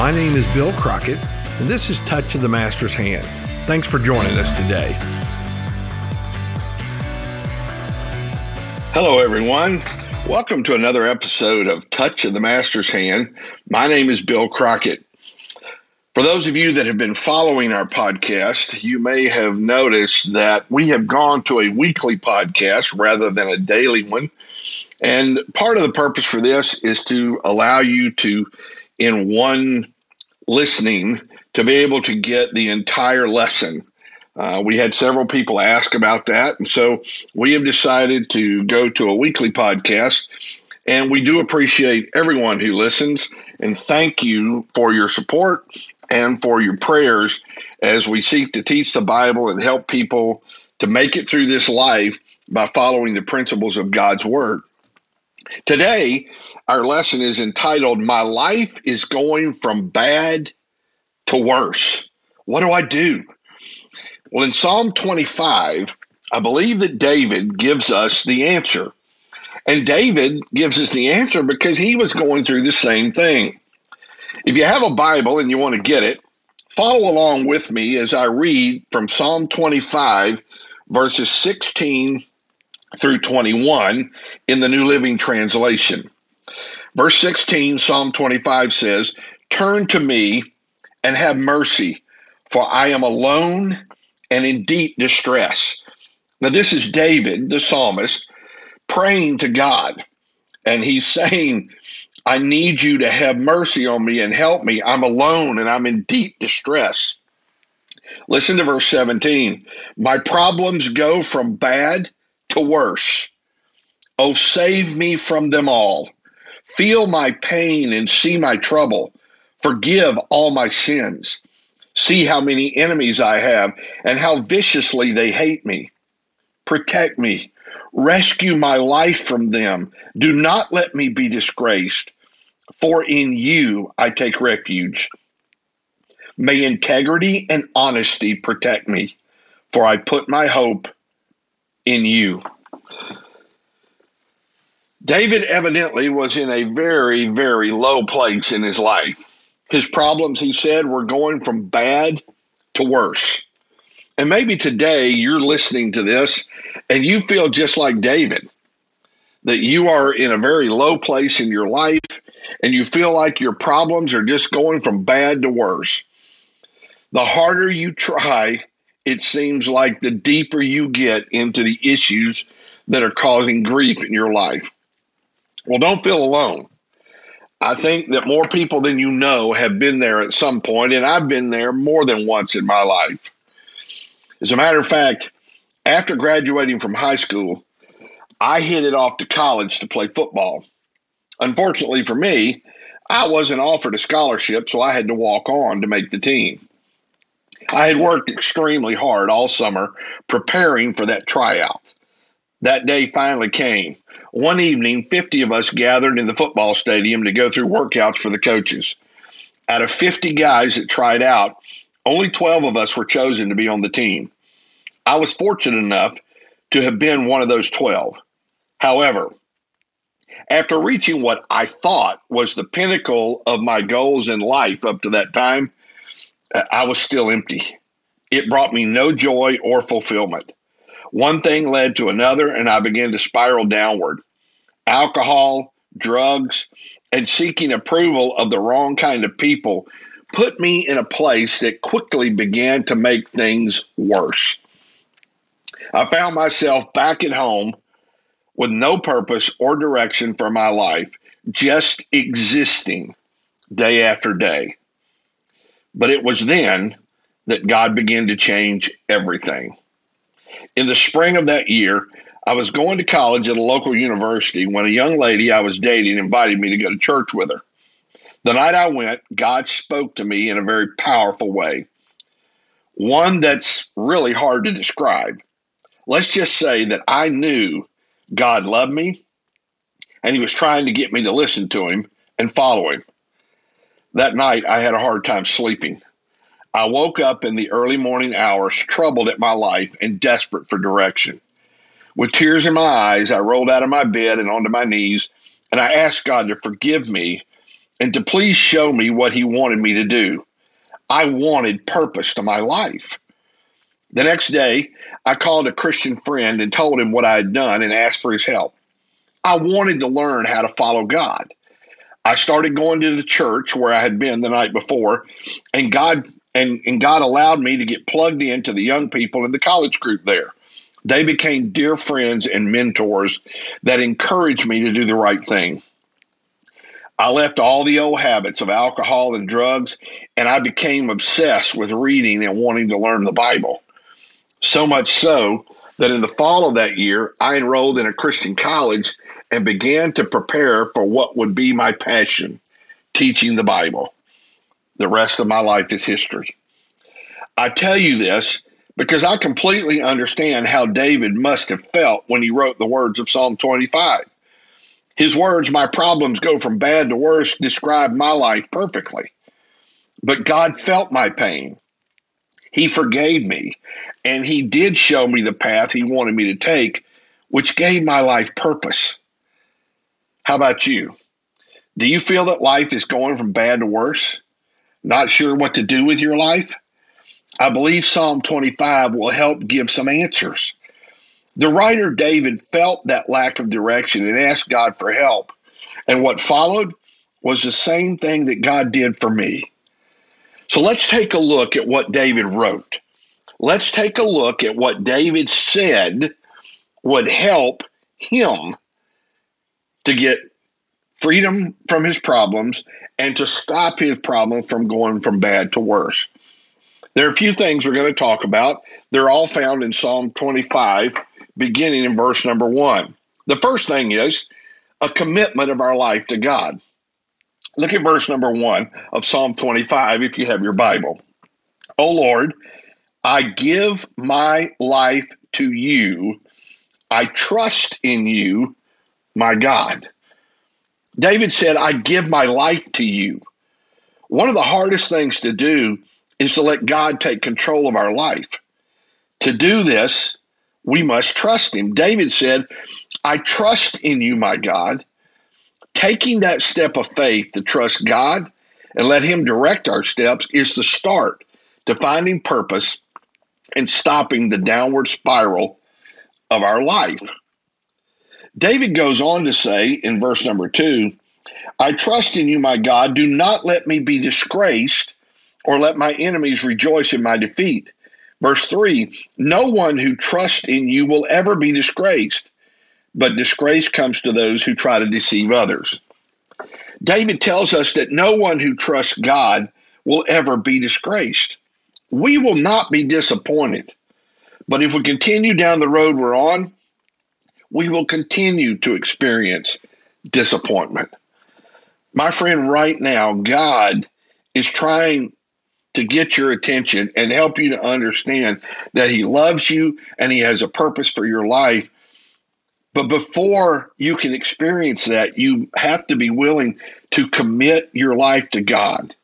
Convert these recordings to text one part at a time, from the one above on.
My name is Bill Crockett, and this is Touch of the Master's Hand. Thanks for joining us today. Hello, everyone. Welcome to another episode of Touch of the Master's Hand. My name is Bill Crockett. For those of you that have been following our podcast, you may have noticed that we have gone to a weekly podcast rather than a daily one. And part of the purpose for this is to allow you to in one listening to be able to get the entire lesson. Uh, we had several people ask about that. And so we have decided to go to a weekly podcast. And we do appreciate everyone who listens and thank you for your support and for your prayers as we seek to teach the Bible and help people to make it through this life by following the principles of God's Word. Today, our lesson is entitled, My Life is Going from Bad to Worse. What do I do? Well, in Psalm 25, I believe that David gives us the answer. And David gives us the answer because he was going through the same thing. If you have a Bible and you want to get it, follow along with me as I read from Psalm 25, verses 16 through 21 in the New Living Translation. Verse 16, Psalm 25 says, Turn to me and have mercy, for I am alone and in deep distress. Now, this is David, the psalmist, praying to God. And he's saying, I need you to have mercy on me and help me. I'm alone and I'm in deep distress. Listen to verse 17. My problems go from bad to worse. Oh, save me from them all. Feel my pain and see my trouble. Forgive all my sins. See how many enemies I have and how viciously they hate me. Protect me. Rescue my life from them. Do not let me be disgraced, for in you I take refuge. May integrity and honesty protect me, for I put my hope in you. David evidently was in a very, very low place in his life. His problems, he said, were going from bad to worse. And maybe today you're listening to this and you feel just like David, that you are in a very low place in your life and you feel like your problems are just going from bad to worse. The harder you try, it seems like the deeper you get into the issues that are causing grief in your life. Well, don't feel alone. I think that more people than you know have been there at some point, and I've been there more than once in my life. As a matter of fact, after graduating from high school, I headed off to college to play football. Unfortunately for me, I wasn't offered a scholarship, so I had to walk on to make the team. I had worked extremely hard all summer preparing for that tryout. That day finally came. One evening, 50 of us gathered in the football stadium to go through workouts for the coaches. Out of 50 guys that tried out, only 12 of us were chosen to be on the team. I was fortunate enough to have been one of those 12. However, after reaching what I thought was the pinnacle of my goals in life up to that time, I was still empty. It brought me no joy or fulfillment. One thing led to another, and I began to spiral downward. Alcohol, drugs, and seeking approval of the wrong kind of people put me in a place that quickly began to make things worse. I found myself back at home with no purpose or direction for my life, just existing day after day. But it was then that God began to change everything. In the spring of that year, I was going to college at a local university when a young lady I was dating invited me to go to church with her. The night I went, God spoke to me in a very powerful way, one that's really hard to describe. Let's just say that I knew God loved me and He was trying to get me to listen to Him and follow Him. That night, I had a hard time sleeping. I woke up in the early morning hours, troubled at my life and desperate for direction. With tears in my eyes, I rolled out of my bed and onto my knees, and I asked God to forgive me and to please show me what he wanted me to do. I wanted purpose to my life. The next day, I called a Christian friend and told him what I had done and asked for his help. I wanted to learn how to follow God. I started going to the church where I had been the night before, and God and, and God allowed me to get plugged into the young people in the college group there. They became dear friends and mentors that encouraged me to do the right thing. I left all the old habits of alcohol and drugs, and I became obsessed with reading and wanting to learn the Bible. So much so that in the fall of that year, I enrolled in a Christian college and began to prepare for what would be my passion teaching the Bible. The rest of my life is history. I tell you this because I completely understand how David must have felt when he wrote the words of Psalm 25. His words, My problems go from bad to worse, describe my life perfectly. But God felt my pain. He forgave me, and He did show me the path He wanted me to take, which gave my life purpose. How about you? Do you feel that life is going from bad to worse? Not sure what to do with your life? I believe Psalm 25 will help give some answers. The writer David felt that lack of direction and asked God for help. And what followed was the same thing that God did for me. So let's take a look at what David wrote. Let's take a look at what David said would help him to get freedom from his problems and to stop his problem from going from bad to worse. There are a few things we're going to talk about. They're all found in Psalm 25, beginning in verse number one. The first thing is a commitment of our life to God. Look at verse number one of Psalm 25 if you have your Bible. O Lord, I give my life to you. I trust in you, my God. David said, I give my life to you. One of the hardest things to do is to let God take control of our life. To do this, we must trust Him. David said, I trust in you, my God. Taking that step of faith to trust God and let Him direct our steps is the start to finding purpose and stopping the downward spiral of our life. David goes on to say in verse number two, I trust in you, my God. Do not let me be disgraced or let my enemies rejoice in my defeat. Verse 3 No one who trusts in you will ever be disgraced, but disgrace comes to those who try to deceive others. David tells us that no one who trusts God will ever be disgraced. We will not be disappointed. But if we continue down the road we're on, we will continue to experience disappointment. My friend, right now, God is trying to get your attention and help you to understand that He loves you and He has a purpose for your life. But before you can experience that, you have to be willing to commit your life to God.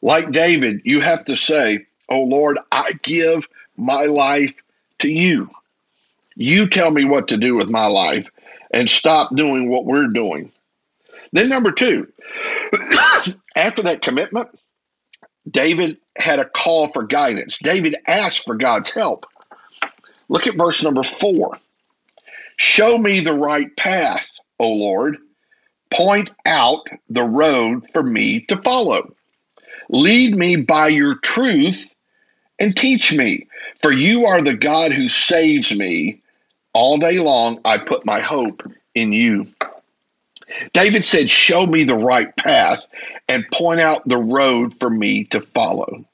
Like David, you have to say, Oh Lord, I give my life to you. You tell me what to do with my life and stop doing what we're doing. Then, number two, after that commitment, David had a call for guidance. David asked for God's help. Look at verse number four. Show me the right path, O Lord. Point out the road for me to follow. Lead me by your truth and teach me, for you are the God who saves me. All day long, I put my hope in you. David said, Show me the right path and point out the road for me to follow.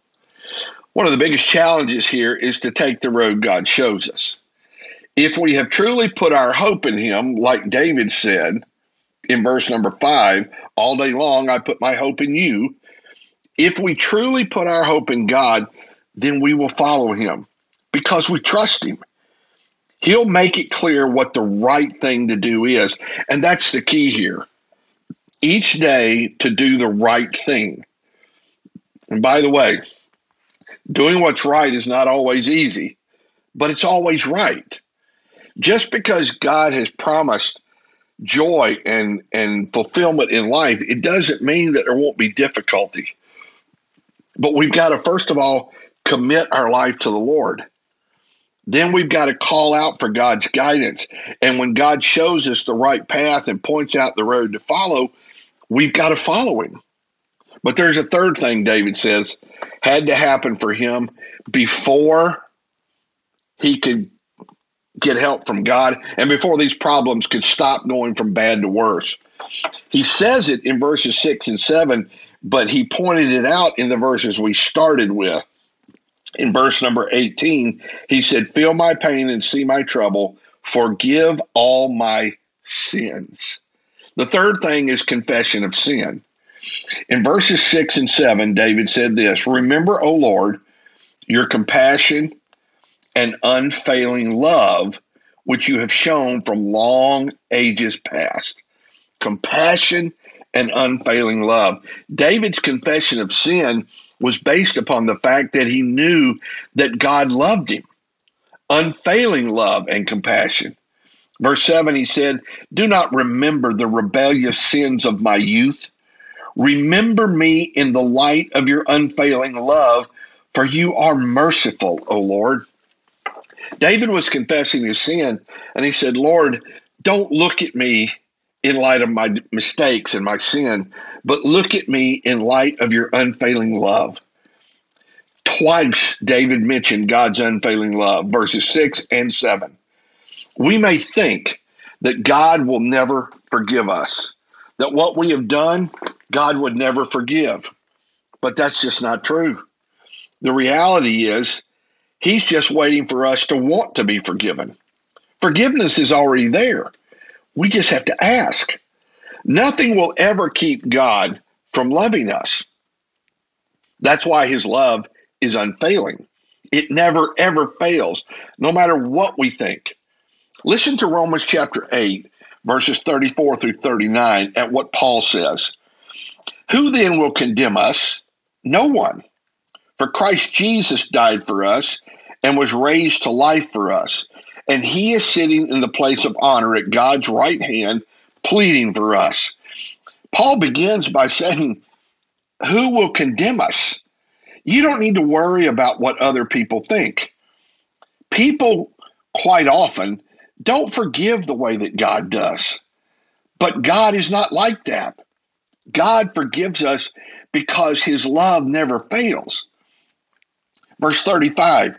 One of the biggest challenges here is to take the road God shows us. If we have truly put our hope in Him, like David said in verse number five, all day long I put my hope in you. If we truly put our hope in God, then we will follow Him because we trust Him. He'll make it clear what the right thing to do is. And that's the key here. Each day to do the right thing. And by the way, doing what's right is not always easy, but it's always right. Just because God has promised joy and and fulfillment in life, it doesn't mean that there won't be difficulty. But we've got to first of all commit our life to the Lord. Then we've got to call out for God's guidance. And when God shows us the right path and points out the road to follow, we've got to follow him. But there's a third thing David says had to happen for him before he could get help from God and before these problems could stop going from bad to worse. He says it in verses 6 and 7, but he pointed it out in the verses we started with. In verse number 18, he said, Feel my pain and see my trouble, forgive all my sins. The third thing is confession of sin. In verses 6 and 7, David said this Remember, O Lord, your compassion and unfailing love, which you have shown from long ages past. Compassion and unfailing love. David's confession of sin was based upon the fact that he knew that God loved him. Unfailing love and compassion. Verse 7, he said, Do not remember the rebellious sins of my youth. Remember me in the light of your unfailing love, for you are merciful, O Lord. David was confessing his sin, and he said, Lord, don't look at me in light of my mistakes and my sin, but look at me in light of your unfailing love. Twice David mentioned God's unfailing love, verses 6 and 7. We may think that God will never forgive us, that what we have done, God would never forgive. But that's just not true. The reality is, He's just waiting for us to want to be forgiven. Forgiveness is already there. We just have to ask. Nothing will ever keep God from loving us. That's why His love is unfailing. It never, ever fails, no matter what we think. Listen to Romans chapter 8, verses 34 through 39, at what Paul says. Who then will condemn us? No one. For Christ Jesus died for us and was raised to life for us. And he is sitting in the place of honor at God's right hand, pleading for us. Paul begins by saying, Who will condemn us? You don't need to worry about what other people think. People quite often don't forgive the way that God does. But God is not like that. God forgives us because his love never fails. Verse 35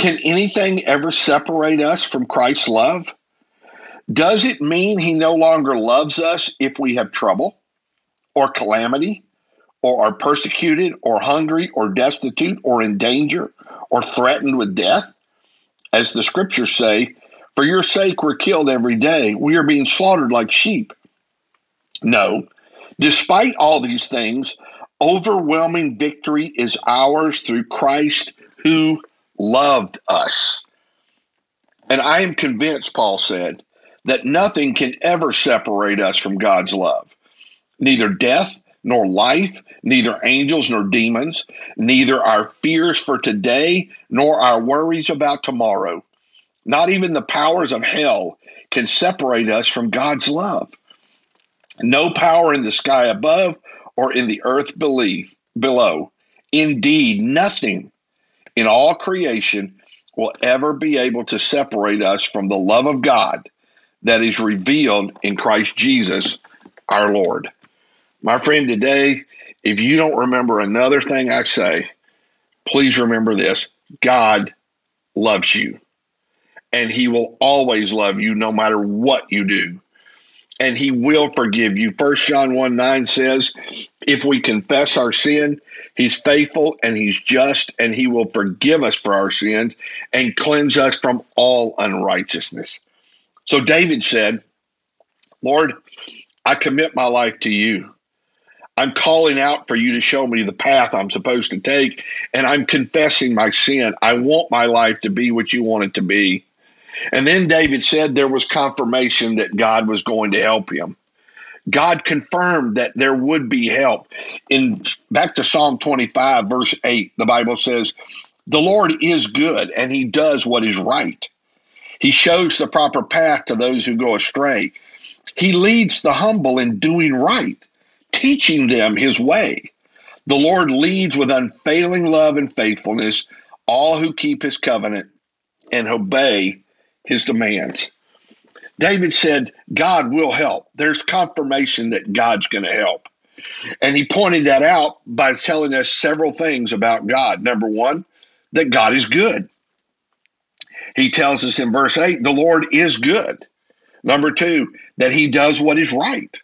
Can anything ever separate us from Christ's love? Does it mean he no longer loves us if we have trouble or calamity or are persecuted or hungry or destitute or in danger or threatened with death? As the scriptures say, for your sake we're killed every day. We are being slaughtered like sheep. No, despite all these things, overwhelming victory is ours through Christ who loved us. And I am convinced, Paul said, that nothing can ever separate us from God's love. Neither death nor life, neither angels nor demons, neither our fears for today nor our worries about tomorrow. Not even the powers of hell can separate us from God's love. No power in the sky above or in the earth below. Indeed, nothing in all creation will ever be able to separate us from the love of God that is revealed in Christ Jesus our Lord. My friend, today, if you don't remember another thing I say, please remember this God loves you and he will always love you no matter what you do. And he will forgive you. First John 1 9 says, if we confess our sin, he's faithful and he's just, and he will forgive us for our sins and cleanse us from all unrighteousness. So David said, Lord, I commit my life to you. I'm calling out for you to show me the path I'm supposed to take, and I'm confessing my sin. I want my life to be what you want it to be. And then David said there was confirmation that God was going to help him. God confirmed that there would be help. In back to Psalm 25 verse 8, the Bible says, "The Lord is good and he does what is right. He shows the proper path to those who go astray. He leads the humble in doing right, teaching them his way. The Lord leads with unfailing love and faithfulness all who keep his covenant and obey his demands. David said, God will help. There's confirmation that God's going to help. And he pointed that out by telling us several things about God. Number one, that God is good. He tells us in verse 8, the Lord is good. Number two, that he does what is right.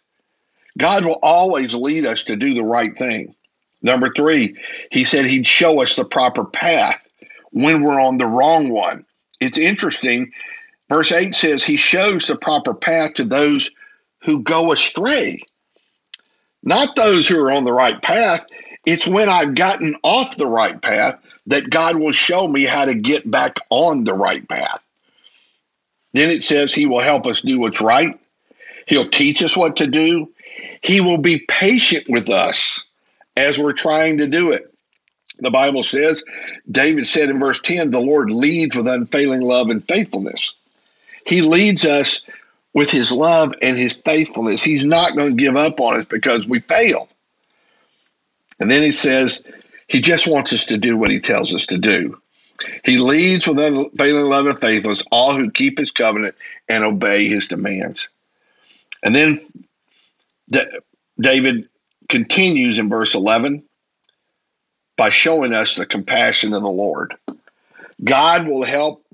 God will always lead us to do the right thing. Number three, he said he'd show us the proper path when we're on the wrong one. It's interesting. Verse 8 says he shows the proper path to those who go astray, not those who are on the right path. It's when I've gotten off the right path that God will show me how to get back on the right path. Then it says he will help us do what's right. He'll teach us what to do. He will be patient with us as we're trying to do it. The Bible says, David said in verse 10, the Lord leads with unfailing love and faithfulness. He leads us with his love and his faithfulness. He's not going to give up on us because we fail. And then he says, he just wants us to do what he tells us to do. He leads with unfailing love and faithfulness all who keep his covenant and obey his demands. And then David continues in verse 11 by showing us the compassion of the Lord. God will help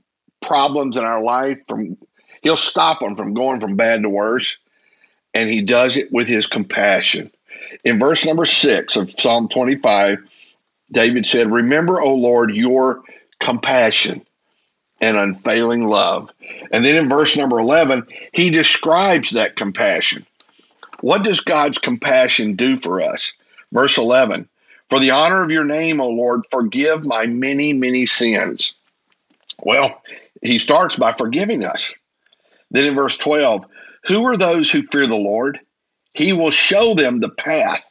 problems in our life from he'll stop them from going from bad to worse and he does it with his compassion. In verse number 6 of Psalm 25, David said, "Remember, O Lord, your compassion and unfailing love." And then in verse number 11, he describes that compassion. What does God's compassion do for us? Verse 11, for the honor of your name, O Lord, forgive my many, many sins. Well, he starts by forgiving us. Then in verse 12, who are those who fear the Lord? He will show them the path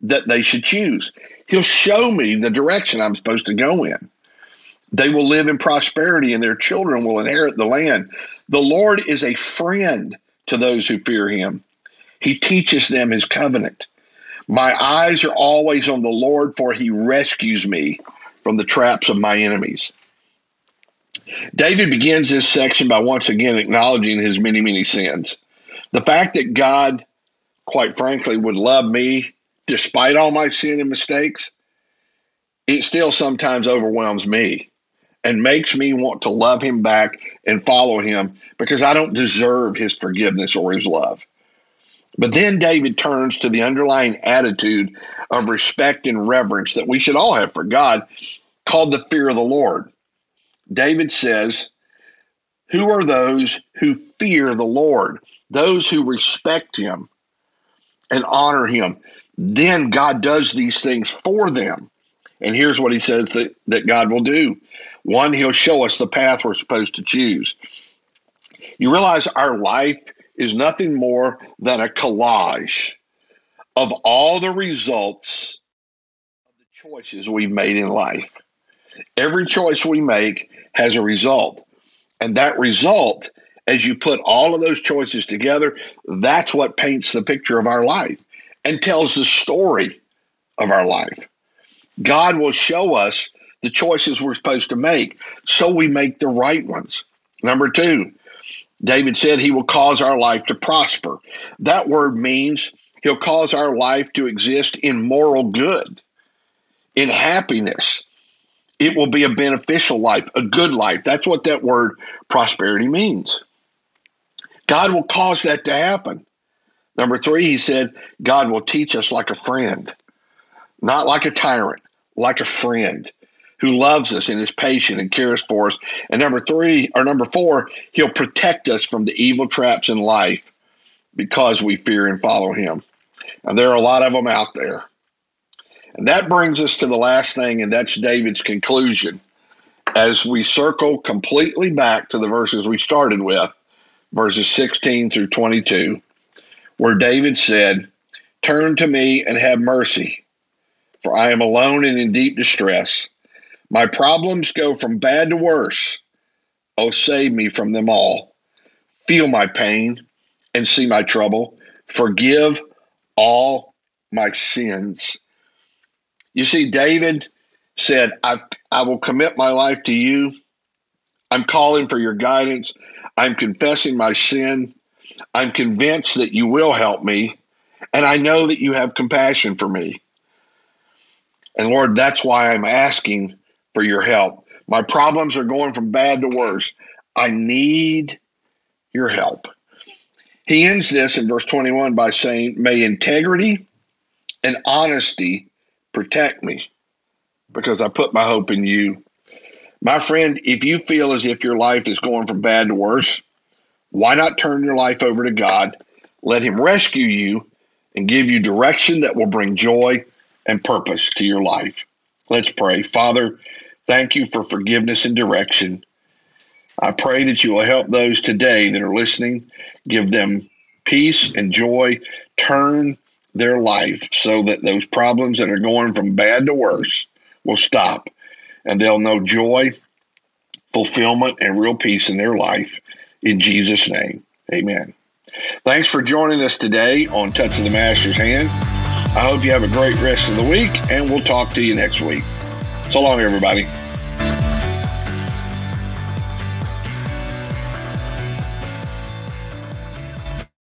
that they should choose. He'll show me the direction I'm supposed to go in. They will live in prosperity and their children will inherit the land. The Lord is a friend to those who fear him. He teaches them his covenant. My eyes are always on the Lord, for he rescues me from the traps of my enemies. David begins this section by once again acknowledging his many, many sins. The fact that God, quite frankly, would love me despite all my sin and mistakes, it still sometimes overwhelms me and makes me want to love him back and follow him because I don't deserve his forgiveness or his love. But then David turns to the underlying attitude of respect and reverence that we should all have for God, called the fear of the Lord. David says, Who are those who fear the Lord? Those who respect him and honor him. Then God does these things for them. And here's what he says that, that God will do one, he'll show us the path we're supposed to choose. You realize our life is nothing more than a collage of all the results of the choices we've made in life. Every choice we make has a result. And that result, as you put all of those choices together, that's what paints the picture of our life and tells the story of our life. God will show us the choices we're supposed to make so we make the right ones. Number two, David said he will cause our life to prosper. That word means he'll cause our life to exist in moral good, in happiness. It will be a beneficial life, a good life. That's what that word prosperity means. God will cause that to happen. Number three, he said, God will teach us like a friend, not like a tyrant, like a friend who loves us and is patient and cares for us. And number three, or number four, he'll protect us from the evil traps in life because we fear and follow him. And there are a lot of them out there. And that brings us to the last thing, and that's David's conclusion. As we circle completely back to the verses we started with, verses 16 through 22, where David said, Turn to me and have mercy, for I am alone and in deep distress. My problems go from bad to worse. Oh, save me from them all. Feel my pain and see my trouble. Forgive all my sins. You see, David said, I, I will commit my life to you. I'm calling for your guidance. I'm confessing my sin. I'm convinced that you will help me. And I know that you have compassion for me. And Lord, that's why I'm asking for your help. My problems are going from bad to worse. I need your help. He ends this in verse 21 by saying, May integrity and honesty protect me because I put my hope in you. My friend, if you feel as if your life is going from bad to worse, why not turn your life over to God? Let Him rescue you and give you direction that will bring joy and purpose to your life. Let's pray. Father, thank you for forgiveness and direction. I pray that you will help those today that are listening, give them peace and joy, turn their life so that those problems that are going from bad to worse will stop and they'll know joy, fulfillment, and real peace in their life. In Jesus' name, amen. Thanks for joining us today on Touch of the Master's Hand. I hope you have a great rest of the week, and we'll talk to you next week. So long, everybody.